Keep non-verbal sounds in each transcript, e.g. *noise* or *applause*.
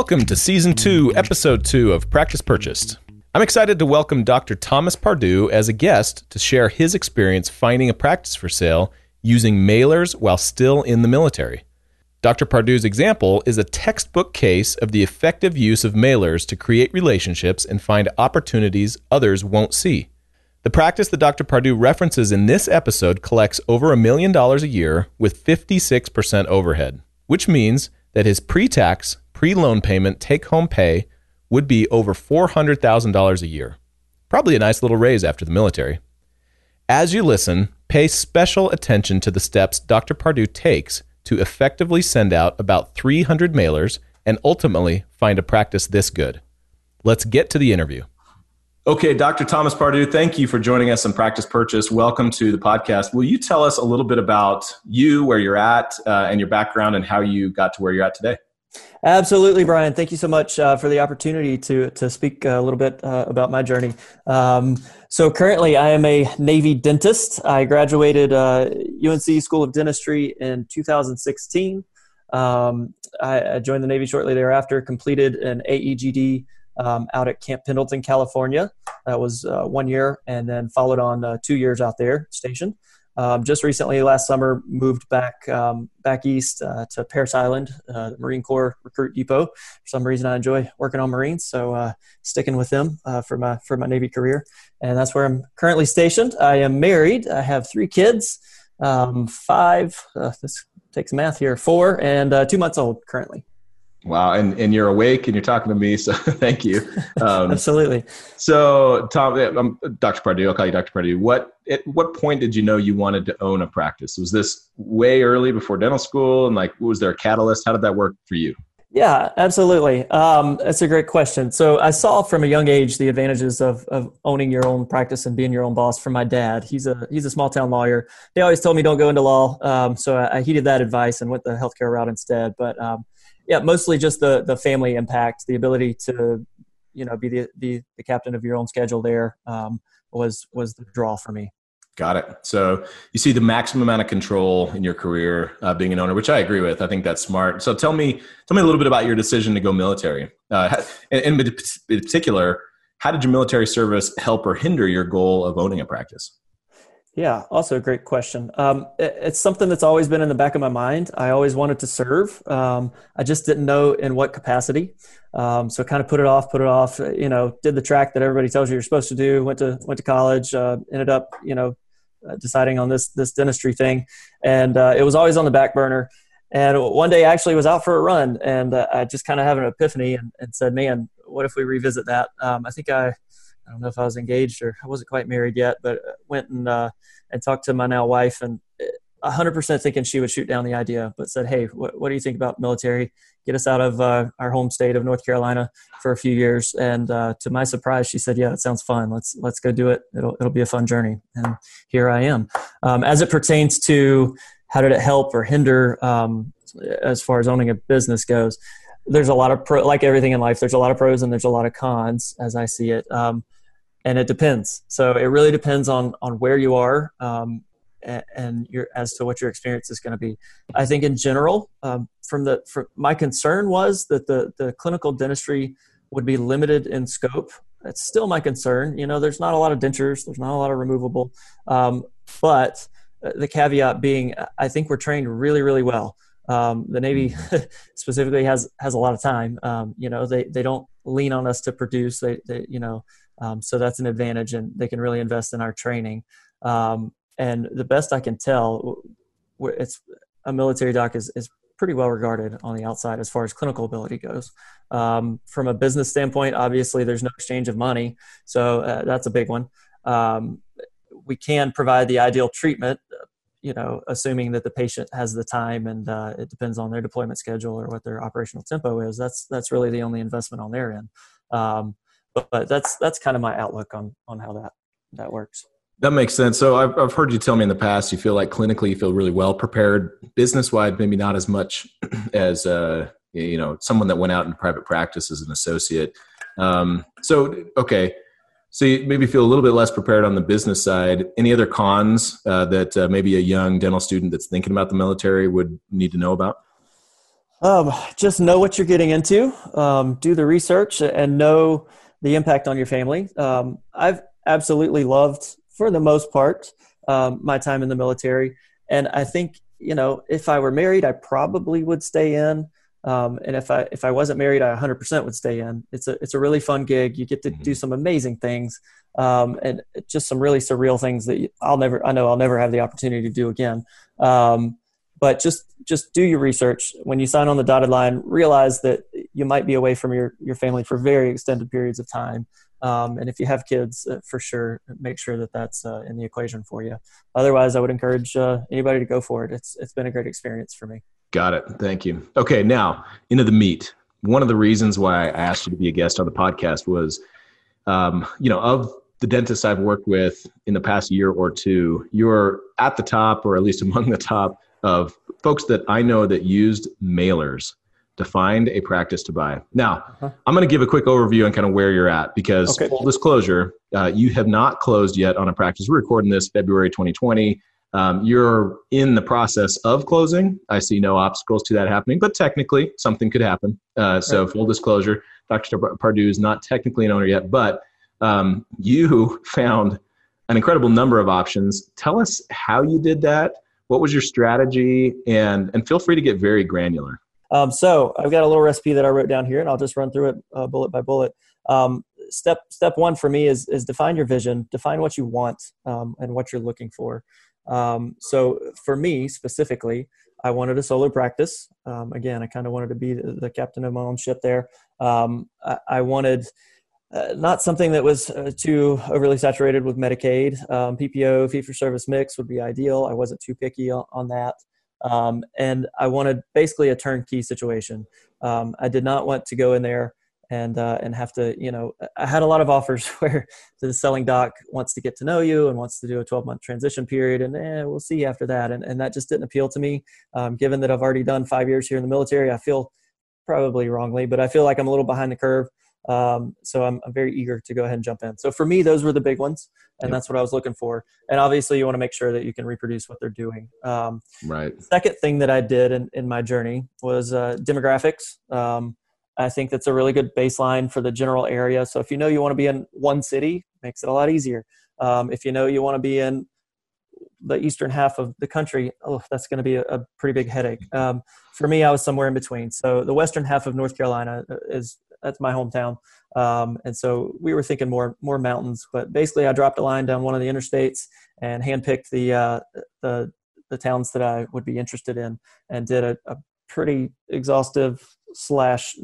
Welcome to Season 2, Episode 2 of Practice Purchased. I'm excited to welcome Dr. Thomas Pardue as a guest to share his experience finding a practice for sale using mailers while still in the military. Dr. Pardue's example is a textbook case of the effective use of mailers to create relationships and find opportunities others won't see. The practice that Dr. Pardue references in this episode collects over a million dollars a year with 56% overhead, which means that his pre tax, pre loan payment take home pay would be over $400,000 a year. Probably a nice little raise after the military. As you listen, pay special attention to the steps Dr. Pardue takes to effectively send out about 300 mailers and ultimately find a practice this good. Let's get to the interview. Okay, Dr. Thomas Pardue, thank you for joining us on Practice Purchase. Welcome to the podcast. Will you tell us a little bit about you, where you're at, uh, and your background, and how you got to where you're at today? Absolutely, Brian. Thank you so much uh, for the opportunity to to speak a little bit uh, about my journey. Um, so currently, I am a Navy dentist. I graduated UNC uh, School of Dentistry in 2016. Um, I, I, joined the Navy shortly thereafter. Completed an AEGD um, out at Camp Pendleton, California. That was uh, one year, and then followed on uh, two years out there stationed. Um, just recently, last summer, moved back um, back east uh, to Parris Island, uh, Marine Corps Recruit Depot. For some reason, I enjoy working on Marines, so uh, sticking with them uh, for my for my Navy career, and that's where I'm currently stationed. I am married. I have three kids, um, five. Uh, this takes math here. Four and uh, two months old currently. Wow, and and you're awake and you're talking to me, *laughs* so thank you. Um, Absolutely. So, Tom, um, Dr. Pardue, I'll call you Dr. Pardue. What at what point did you know you wanted to own a practice? Was this way early before dental school, and like, was there a catalyst? How did that work for you? Yeah, absolutely. Um, that's a great question. So I saw from a young age the advantages of, of owning your own practice and being your own boss from my dad. He's a he's a small town lawyer. They always told me don't go into law, um, so I, I, heeded that advice and went the healthcare route instead. But um, yeah, mostly just the the family impact, the ability to you know be the the, the captain of your own schedule there um, was was the draw for me. Got it. So you see the maximum amount of control in your career uh, being an owner, which I agree with. I think that's smart. So tell me, tell me a little bit about your decision to go military. Uh, in, in particular, how did your military service help or hinder your goal of owning a practice? Yeah, also a great question. Um, it, it's something that's always been in the back of my mind. I always wanted to serve. Um, I just didn't know in what capacity. Um, so kind of put it off, put it off. You know, did the track that everybody tells you you're supposed to do. Went to went to college. Uh, ended up, you know, uh, deciding on this this dentistry thing, and uh, it was always on the back burner. And one day, I actually was out for a run, and uh, I just kind of had an epiphany and, and, said, "Man, what if we revisit that?" Um, I think I I don't know if I was engaged or I wasn't quite married yet, but uh, went and uh, and talked to my now wife and 100% uh, thinking she would shoot down the idea, but said, "Hey, what, what do you think about military? Get us out of uh, our home state of North Carolina for a few years." And uh, to my surprise, she said, "Yeah, it sounds fun. Let's let's go do it. It'll it'll be a fun journey." And here I am. Um, as it pertains to how did it help or hinder um, as far as owning a business goes, there's a lot of pro, like everything in life. There's a lot of pros and there's a lot of cons, as I see it. Um, and it depends. So it really depends on on where you are um, and, and your as to what your experience is going to be. I think in general, um, from the from, my concern was that the the clinical dentistry would be limited in scope. That's still my concern. You know, there's not a lot of dentures. There's not a lot of removable, um, but uh, the caveat being, I think we're trained really, really well. Um, the Navy *laughs* specifically has has a lot of time. Um, you know, they they don't lean on us to produce. They, they you know um, so that's an advantage, and they can really invest in our training. Um, and the best I can tell, it's a military doc is, is pretty well regarded on the outside as far as clinical ability goes. Um, from a business standpoint, obviously there's no exchange of money, so uh, that's a big one. Um, we can provide the ideal treatment, you know, assuming that the patient has the time and uh, it depends on their deployment schedule or what their operational tempo is. That's that's really the only investment on their end. Um, but, but that's that's kind of my outlook on on how that that works. That makes sense. So I've, I've heard you tell me in the past you feel like clinically you feel really well prepared. Business wide, maybe not as much *clears throat* as uh, you know someone that went out in private practice as an associate. Um, so okay, so you maybe feel a little bit less prepared on the business side. Any other cons uh, that uh, maybe a young dental student that's thinking about the military would need to know about? Um, just know what you're getting into, um, do the research, and know the impact on your family. Um, I've absolutely loved, for the most part, um, my time in the military. And I think, you know, if I were married, I probably would stay in. Um, and if I if I wasn't married, I 100% would stay in. It's a it's a really fun gig. You get to mm-hmm. do some amazing things, um, and just some really surreal things that I'll never I know I'll never have the opportunity to do again. Um, but just just do your research when you sign on the dotted line. Realize that you might be away from your your family for very extended periods of time. Um, and if you have kids, uh, for sure, make sure that that's uh, in the equation for you. Otherwise, I would encourage uh, anybody to go for it. It's it's been a great experience for me. Got it. Thank you. Okay, now into the meat. One of the reasons why I asked you to be a guest on the podcast was, um, you know, of the dentists I've worked with in the past year or two, you're at the top, or at least among the top, of folks that I know that used mailers to find a practice to buy. Now, uh-huh. I'm going to give a quick overview on kind of where you're at because okay. full disclosure, uh, you have not closed yet on a practice. We're recording this February 2020. Um, you're in the process of closing. I see no obstacles to that happening, but technically something could happen. Uh, so, right. full disclosure, Dr. Pardue is not technically an owner yet, but um, you *laughs* found an incredible number of options. Tell us how you did that. What was your strategy? And and feel free to get very granular. Um, so I've got a little recipe that I wrote down here, and I'll just run through it uh, bullet by bullet. Um, step step one for me is is define your vision, define what you want um, and what you're looking for. Um, so for me specifically, I wanted a solo practice. Um, again, I kind of wanted to be the, the, captain of my own ship there. Um, I, I, wanted uh, not something that was uh, too overly saturated with Medicaid. PPO fee for service mix would be ideal. I wasn't too picky on, on that. Um, and I wanted basically a turnkey situation. Um, I did not want to go in there and uh, and have to, you know, I had a lot of offers *laughs* where the selling doc wants to get to know you and wants to do a 12 month transition period, and eh, we'll see after that. And and that just didn't appeal to me. Um, given that I've already done five years here in the military, I feel probably wrongly, but I feel like I'm a little behind the curve. Um, so I'm, I'm, very eager to go ahead and jump in. So for me, those were the big ones, and yep. that's what I was looking for. And obviously, you want to make sure that you can reproduce what they're doing. Um, right. Second thing that I did in, in my journey was uh, demographics. Um, I think that's a really good baseline for the general area. So if you know you want to be in one city, makes it a lot easier. Um, if you know you want to be in the eastern half of the country, oh, that's going to be a, a, pretty big headache. Um, for me, I was somewhere in between. So the western half of North Carolina uh, is that's my hometown. Um, and so we were thinking more more mountains. But basically, I dropped a line down one of the interstates and handpicked the uh, the the towns that I would be interested in, and did a, a pretty exhaustive slash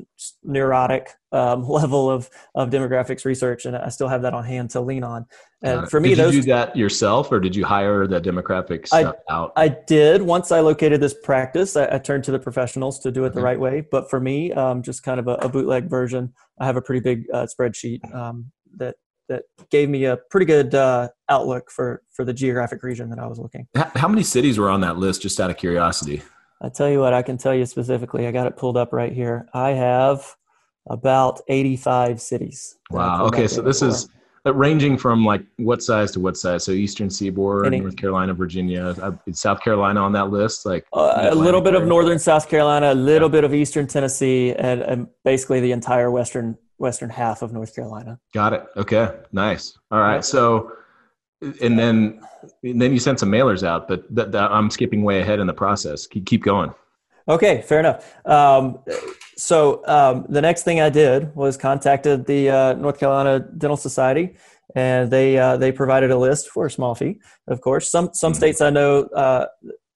neurotic um, *laughs* level of of demographics research, and I still have that on hand to lean on. And for me, did those, you do that yourself, or did you hire the demographics I, out? I did. Once I located this practice, I, I, turned to the professionals to do it the right way. But for me, um, just kind of a, a, bootleg version. I have a pretty big uh, spreadsheet um, that that gave me a pretty good uh, outlook for for the geographic region that I was looking. How many cities were on that list? Just out of curiosity. I tell you what, I can tell you specifically. I got it pulled up right here. I have about 85 cities. Wow. Okay. So this is uh, ranging from like what size to what size? So Eastern Seaboard, Any, North Carolina, Virginia, uh, South Carolina on that list? Like uh, a little bit of Northern South Carolina, a little yeah. bit of Eastern Tennessee, and, and basically the entire Western Western half of North Carolina. Got it. Okay. Nice. All right. So and then and then you sent some mailers out, but that, that, I'm skipping way ahead in the process. Keep, keep going. Okay, fair enough. Um, so um, the next thing I did was contacted the uh, North Carolina Dental Society, and they uh, they provided a list for a small fee. Of course, some some mm-hmm. states I know. Uh,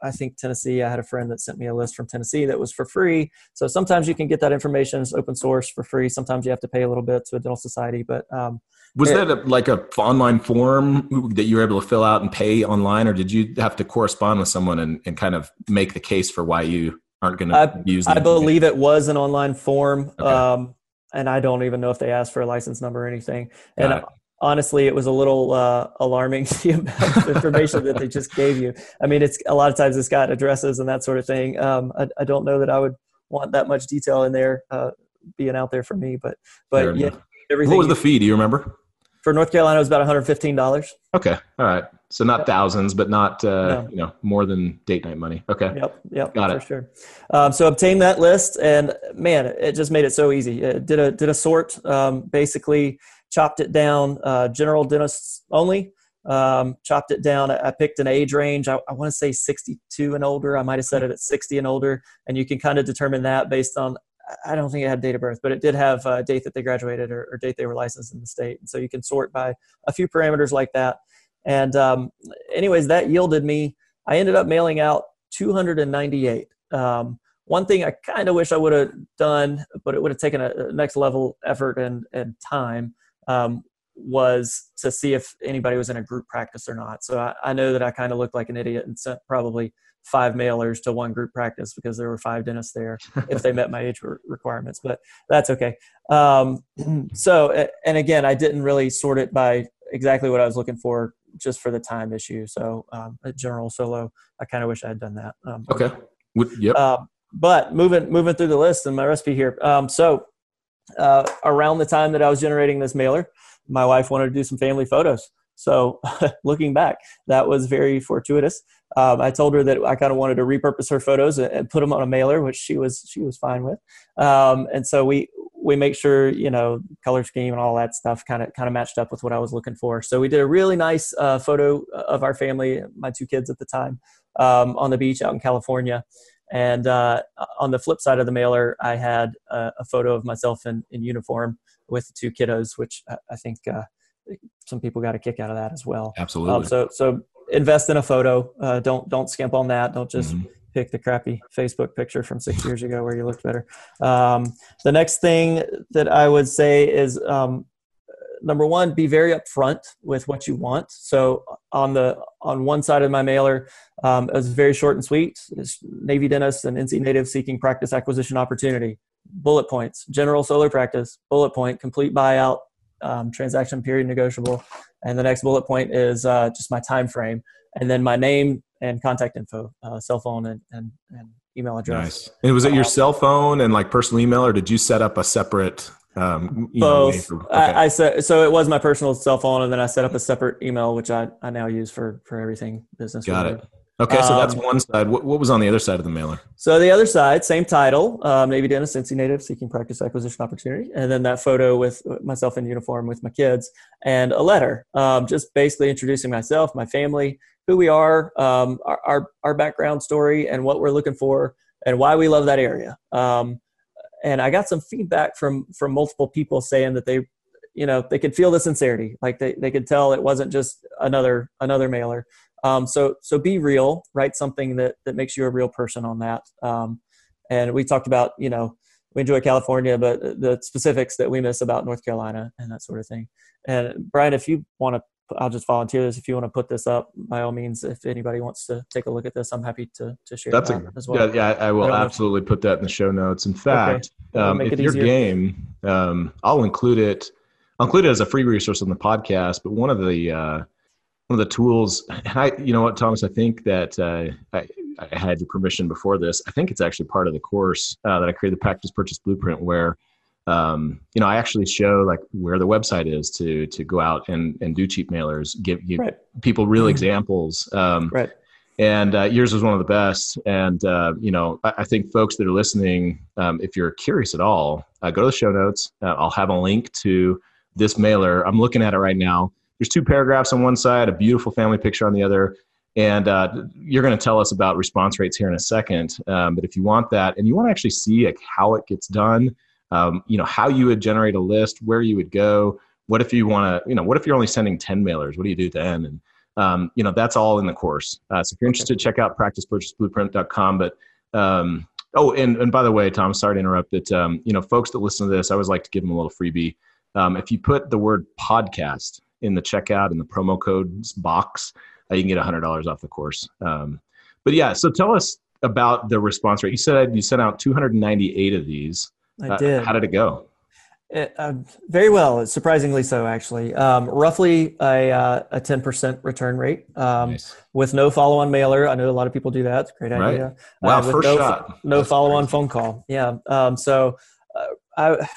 I think Tennessee. I had a friend that sent me a list from Tennessee that was for free. So sometimes you can get that information as open source for free. Sometimes you have to pay a little bit to a dental society, but um, was it, that a, like a online form that you were able to fill out and pay online, or did you have to correspond with someone and, and kind of make the case for why you aren't going to use? It? I believe it was an online form, okay. um, and I don't even know if they asked for a license number or anything. And it. honestly, it was a little uh, alarming *laughs* the amount of information that they just gave you. I mean, it's a lot of times it's got addresses and that sort of thing. Um, I, I, don't know that I would want that much detail in there uh, being out there for me, but but Fair yeah. Enough. Everything what was the fee? Do you remember? For North Carolina, it was about $115. Okay. All right. So not yep. thousands, but not uh, no. you know more than date night money. Okay. Yep. Yep. Got it. For sure. Um, so obtain that list, and man, it just made it so easy. It did a did a sort. Um, basically, chopped it down. Uh, general dentists only. Um, chopped it down. I, picked an age range. I, I want to say 62 and older. I might have set it at 60 and older, and you can kind of determine that based on I don't think it had date of birth, but it did have a date that they graduated or, or, date they were licensed in the state. And so you can sort by a few parameters like that. And um, anyways, that yielded me. I ended up mailing out 298. Um, one thing I kind of wish I would have done, but it would have taken a, a next level effort and, and time, um, was to see if anybody was in a group practice or not. So I, I know that I kind of looked like an idiot and sent probably five mailers to one group practice because there were five dentists there if they met my age requirements, but that's okay. Um, *clears throat* so, and again, I didn't really sort it by exactly what I was looking for just for the time issue. So um, a general solo, I kind of wish I had done that. Um, okay. Yep. Uh, but moving moving through the list and my recipe here. Um, so uh, around the time that I was generating this mailer, my wife wanted to do some family photos. So *laughs* looking back, that was very fortuitous. Um, I told her that I kind of wanted to repurpose her photos and, and, put them on a mailer, which she was she was fine with. Um, and so we we make sure you know color scheme and all that stuff kind of kind of matched up with what I was looking for. So we did a really nice uh, photo of our family, my two kids at the time, um, on the beach out in California. And uh, on the flip side of the mailer, I had a, a photo of myself in, in uniform with two kiddos, which I, I think uh, some people got a kick out of that as well. Absolutely. Um, so so invest in a photo. Uh, don't don't skimp on that. Don't just mm-hmm pick the crappy Facebook picture from six years ago where you looked better. Um, the next thing that I would say is um, number one, be very upfront with what you want. So on the on one side of my mailer, um, it was very short and sweet. It's Navy dentist and NC native seeking practice acquisition opportunity. Bullet points: general solo practice. Bullet point: complete buyout. Um, transaction period negotiable. And the next bullet point is uh, just my time frame, and then my name, and contact info, uh, cell phone and, and, and, email address. Nice. And was it your uh, cell phone and like personal email, or did you set up a separate? Um, both. Okay. I, I said so. It was my personal cell phone, and then I set up a separate email, which I, I now use for for everything business. Got related. it. Okay, so that's um, one side. What, what, was on the other side of the mailer? So the other side, same title, um, Navy dentist, NC native, seeking practice acquisition opportunity, and then that photo with myself in uniform with my kids, and a letter, um, just basically introducing myself, my family, who we are, um, our, our, our background story, and what we're looking for, and why we love that area. Um, and I got some feedback from from multiple people saying that they, you know, they could feel the sincerity, like they they could tell it wasn't just another another mailer. Um, so so be real. Write something that that makes you a real person on that. Um, and we talked about you know we enjoy California, but the specifics that we miss about North Carolina and that sort of thing. And Brian, if you want to, I'll just volunteer this. If you want to put this up, by all means, if anybody wants to take a look at this, I'm happy to, to share That's that a, as well. Yeah, yeah, I will I absolutely put that in the show notes. In fact, okay. um, if your game, um, I'll include it. I'll include it as a free resource on the podcast. But one of the uh, one of the tools and i you know what thomas i think that uh, I, I, had your permission before this i think it's actually part of the course uh, that i created the practice purchase blueprint where um, you know i actually show like where the website is to to go out and and do cheap mailers give, give right. people real mm-hmm. examples um, right and uh, yours was one of the best and uh, you know I, I, think folks that are listening um, if you're curious at all uh, go to the show notes uh, i'll have a link to this mailer i'm looking at it right now there's two paragraphs on one side, a beautiful family picture on the other. And uh, you're going to tell us about response rates here in a second. Um, but if you want that, and you want to actually see like, how it gets done, um, you know, how you would generate a list, where you would go. What if you want to, you know, what if you're only sending 10 mailers? What do you do then? And, um, you know, that's all in the course. Uh, so if you're interested, check out practicepurchaseblueprint.com. But, um, oh, and, and by the way, Tom, sorry to interrupt, but, um, you know, folks that listen to this, I always like to give them a little freebie. Um, if you put the word podcast in the checkout in the promo codes box, uh, you can get $100 off the course. Um, but yeah, so tell us about the response rate. You said you sent out 298 of these. I uh, did. How did it go? It, uh, very well, surprisingly so, actually. Um, roughly a, uh, a 10% return rate um, nice. with no follow on mailer. I know a lot of people do that. It's a great right. idea. Wow, uh, first no, shot. No follow on phone call. Yeah. Um, so uh, I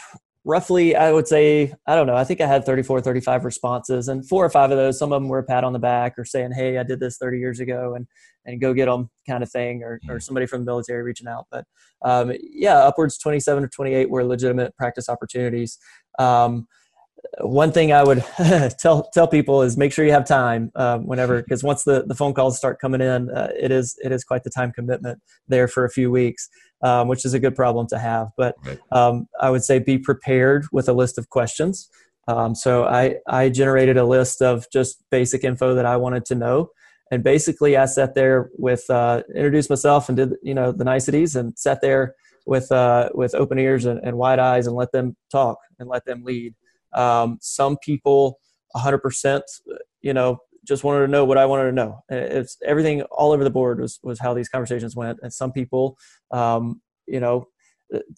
roughly, I would say, I don't know, I think I had 34, 35 responses, and four or five of those, some of them were a pat on the back or saying, hey, I did this 30 years ago and, and go get them kind of thing, or, or mm. somebody from the military reaching out. But um, yeah, upwards 27 or 28 were legitimate practice opportunities. Um, one thing I would *laughs* tell tell people is make sure you have time um, whenever *laughs* because once the, the phone calls start coming in, uh, it is it is quite the time commitment there for a few weeks, um, which is a good problem to have. But um, I would say be prepared with a list of questions. Um, so I I generated a list of just basic info that I wanted to know, and basically I sat there with uh, introduced myself and did you know the niceties and sat there with uh, with open ears and, and wide eyes and let them talk and let them lead. Um, some people, 100%, you know, just wanted to know what I wanted to know. It's everything all over the board was was how these conversations went. And some people, um, you know,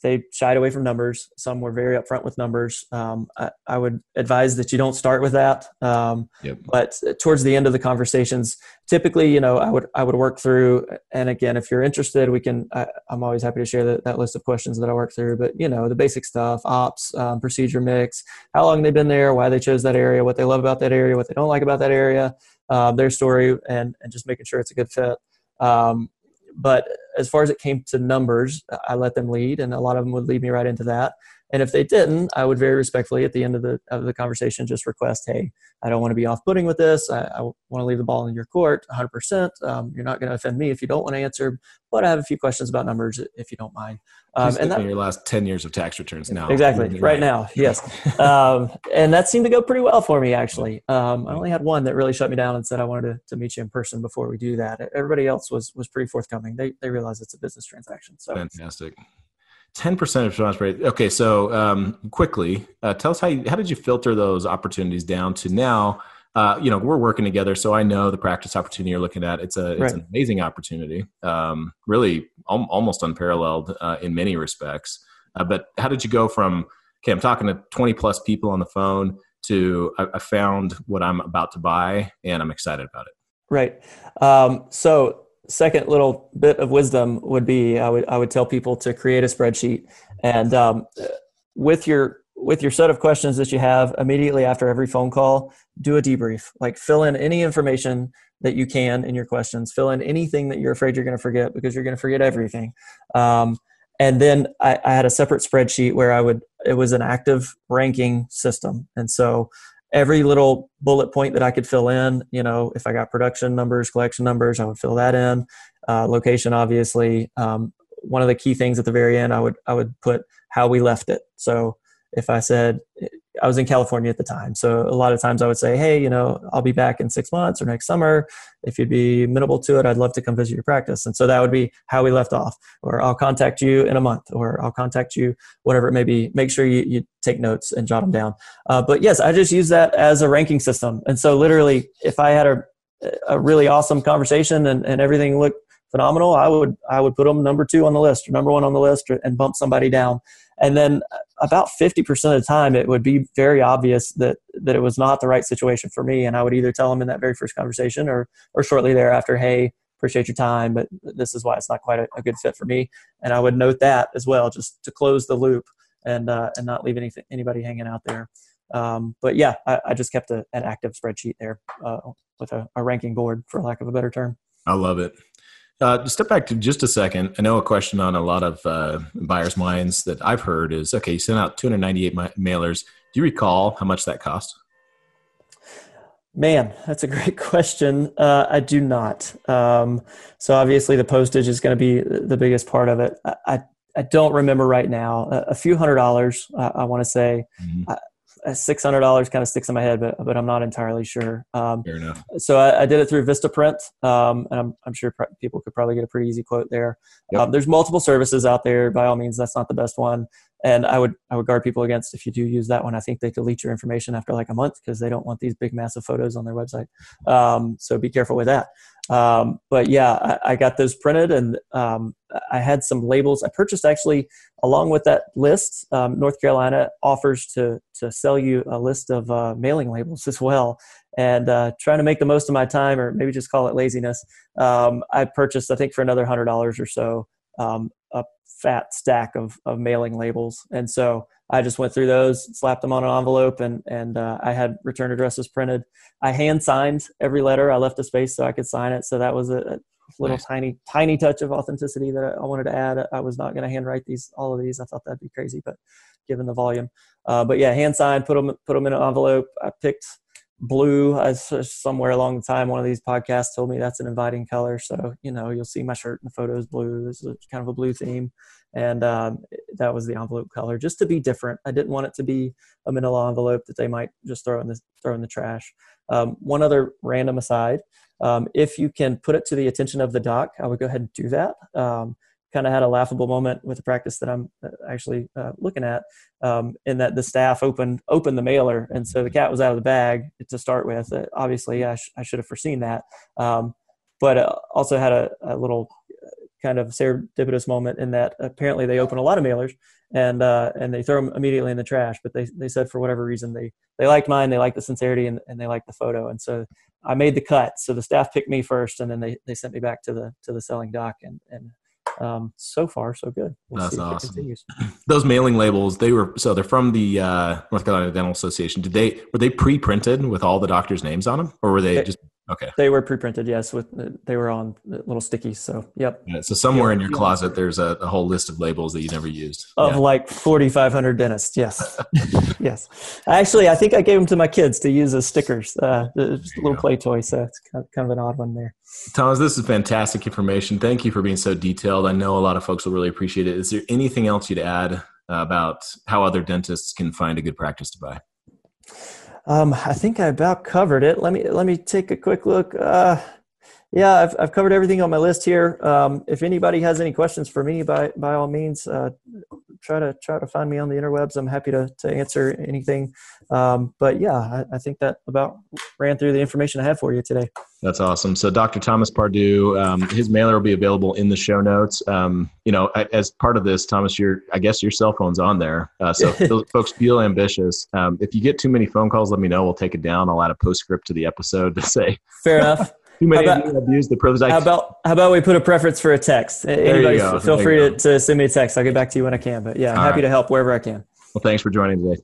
they shied away from numbers. Some were very upfront with numbers. Um, I, I, would advise that you don't start with that. Um, yep. But towards the end of the conversations, typically, you know, I would I would work through. And again, if you're interested, we can. I, am always happy to share that, that list of questions that I work through. But you know, the basic stuff: ops, um, procedure mix, how long they've been there, why they chose that area, what they love about that area, what they don't like about that area, uh, their story, and and just making sure it's a good fit. Um, but as far as it came to numbers, I let them lead, and a lot of them would lead me right into that. And if they didn't, I would very respectfully at the end of the of the conversation just request, "Hey, I don't want to be off-putting with this. I, I want to leave the ball in your court, 100%. Um, you're not going to offend me if you don't want to answer, but I have a few questions about numbers if you don't mind." Um, and that, your last 10 years of tax returns now. Exactly, right, right now, yes. *laughs* um, and that seemed to go pretty well for me, actually. Um, I only had one that really shut me down and said I wanted to, to meet you in person before we do that. Everybody else was was pretty forthcoming. They they realize it's a business transaction. So fantastic. 10% of response rate. Okay, so um, quickly, uh, tell us how you, how did you filter those opportunities down to now? Uh, you know, we're working together, so I know the practice opportunity you're looking at. It's a it's right. an amazing opportunity, um, really al- almost unparalleled uh, in many respects. Uh, but how did you go from okay, I'm talking to 20 plus people on the phone to I, I found what I'm about to buy and I'm excited about it. Right. Um, so second little bit of wisdom would be I would I would tell people to create a spreadsheet and um, with your with your set of questions that you have immediately after every phone call, do a debrief. Like fill in any information that you can in your questions. Fill in anything that you're afraid you're going to forget because you're going to forget everything. Um, and then I, I, had a separate spreadsheet where I would it was an active ranking system, and so every little bullet point that I could fill in. You know, if I got production numbers, collection numbers, I would fill that in. Uh, location, obviously. Um, one of the key things at the very end, I would I would put how we left it. So if I said I was in California at the time. So a lot of times I would say, hey, you know, I'll be back in six months or next summer. If you'd be amenable to it, I'd love to come visit your practice. And so that would be how we left off. Or I'll contact you in a month, or I'll contact you, whatever it may be. Make sure you, you take notes and jot them down. Uh, but yes, I just use that as a ranking system. And so literally, if I had a, a really awesome conversation and, and everything looked phenomenal, I would I would put them number two on the list or number one on the list or, and bump somebody down. And then about 50% of the time, it would be very obvious that, that it was not the right situation for me. And I would either tell them in that very first conversation or, or shortly thereafter, hey, appreciate your time, but this is why it's not quite a, a good fit for me. And I would note that as well, just to close the loop and, uh, and not leave anything, anybody hanging out there. Um, but yeah, I, I, just kept a, an active spreadsheet there uh, with a, a ranking board, for lack of a better term. I love it. Uh, step back to just a second. I know a question on a lot of uh, buyers' minds that I've heard is okay, you sent out 298 mailers. Do you recall how much that cost? Man, that's a *laughs* great question. Uh, I do not. Um, so obviously, the postage is going to be the biggest part of it. I, I, I don't remember right now. A, a few hundred dollars, I, I want to say. Mm-hmm six hundred dollars kind of sticks in my head, but but I'm not entirely sure. Um, Fair enough. So I, I, did it through Vistaprint, um, and I'm I'm sure pr- people could probably get a pretty easy quote there. Yep. Um, there's multiple services out there. By all means, that's not the best one, and I would I would guard people against if you do use that one. I think they delete your information after like a month because they don't want these big massive photos on their website. Um, so be careful with that. Um, but yeah, I, I, got those printed and um, I had some labels. I purchased actually along with that list. Um, North Carolina offers to to sell you a list of uh, mailing labels as well. And uh, trying to make the most of my time, or maybe just call it laziness, um, I purchased I think for another hundred dollars or so um, a fat stack of, of mailing labels. And so I just went through those, slapped them on an envelope, and and uh, I had return addresses printed. I hand signed every letter. I left a space so I could sign it. So that was a, a little nice. tiny tiny touch of authenticity that I wanted to add. I was not going to handwrite these all of these. I thought that'd be crazy, but given the volume, uh, but yeah, hand signed, put them put them in an envelope. I picked blue. I, somewhere along the time, one of these podcasts told me that's an inviting color. So you know, you'll see my shirt in the photos blue. This is kind of a blue theme and um, that was the envelope color just to be different i didn't want it to be a manila envelope that they might just throw in the throw in the trash um, one other random aside um, if you can put it to the attention of the doc i would go ahead and do that um, kind of had a laughable moment with the practice that i'm uh, actually uh, looking at um, in that the staff opened opened the mailer and so the cat was out of the bag to start with uh, obviously I, sh- I should have foreseen that um, but uh, also had a, a little kind of serendipitous moment in that apparently they open a lot of mailers and uh, and they throw them immediately in the trash. But they, they said for whatever reason they they liked mine, they liked the sincerity, and, and they liked the photo. And so I made the cut. So the staff picked me first, and then they, they sent me back to the to the selling doc And and um, so far so good. We'll That's awesome. *clears throat* Those mailing labels they were so they're from the uh, North Carolina Dental Association. Did they were they pre printed with all the doctors' names on them, or were they, they just Okay. They were pre-printed, yes. With they were on little stickies. So, yep. Yeah, so somewhere in your closet, there's a, a, whole list of labels that you never used. Of yeah. like 4,500 dentists. Yes, *laughs* yes. Actually, I think I gave them to my kids to use as stickers. Uh, just a little go. play toy. So it's kind of, kind of an odd one there. Thomas, this is fantastic information. Thank you for being so detailed. I know a lot of folks will really appreciate it. Is there anything else you'd add about how other dentists can find a good practice to buy? Um, I think I about covered it. Let me let me take a quick look. Uh, yeah, I've, I've covered everything on my list here. Um, if anybody has any questions for me, by by all means, uh, try to try to find me on the interwebs. I'm happy to to answer anything. Um, but yeah, I, I, think that about ran through the information I had for you today. That's awesome. So Dr. Thomas Pardue, um, his mailer will be available in the show notes. Um, you know, as part of this, Thomas, your I guess your cell phone's on there. Uh, so *laughs* folks feel ambitious. Um, if you get too many phone calls, let me know. We'll take it down. I'll add a postscript to the episode to say. Fair enough. *laughs* Too many how about, abuse the privilege. How about how about we put a preference for a text? Anybody, feel there free to, to, send me a text. I'll get back to you when I can. But yeah, I'm All happy right. to help wherever I can. Well, thanks for joining today.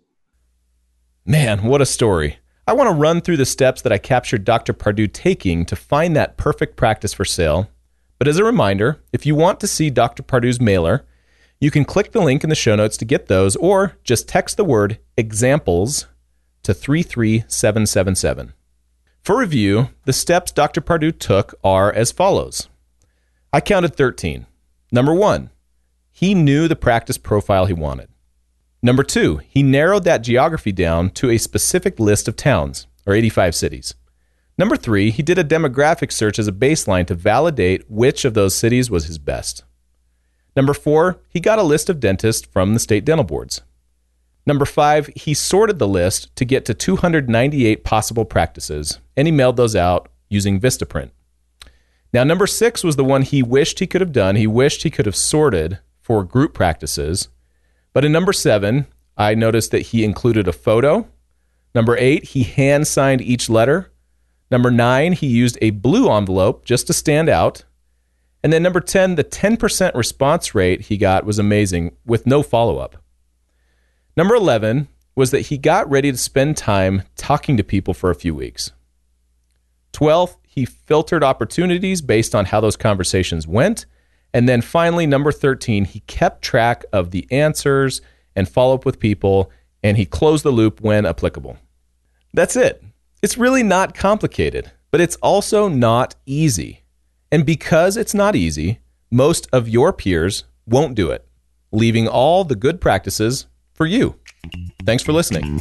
Man, what a story. I want to run through the steps that I captured Dr. Pardue taking to find that perfect practice for sale. But as a reminder, if you want to see Dr. Pardue's mailer, you can click the link in the show notes to get those, or just text the word examples to 33777. For review, the steps Dr. Pardue took are as follows. I counted 13. Number one, he knew the practice profile he wanted. Number two, he narrowed that geography down to a specific list of towns, or 85 cities. Number three, he did a demographic search as a baseline to validate which of those cities was his best. Number four, he got a list of dentists from the state dental boards. Number five, he sorted the list to get to 298 possible practices, and he mailed those out using Vistaprint. Now, number six was the one he wished he could have done. He wished he could have sorted for group practices. But in number seven, I noticed that he included a photo. Number eight, he hand signed each letter. Number nine, he used a blue envelope just to stand out. And then number 10, the 10% response rate he got was amazing with no follow up. Number 11 was that he got ready to spend time talking to people for a few weeks. 12th, he filtered opportunities based on how those conversations went. And then finally, number 13, he kept track of the answers and follow up with people, and he closed the loop when applicable. That's it. It's really not complicated, but it's also not easy. And because it's not easy, most of your peers won't do it, leaving all the good practices for you. Thanks for listening.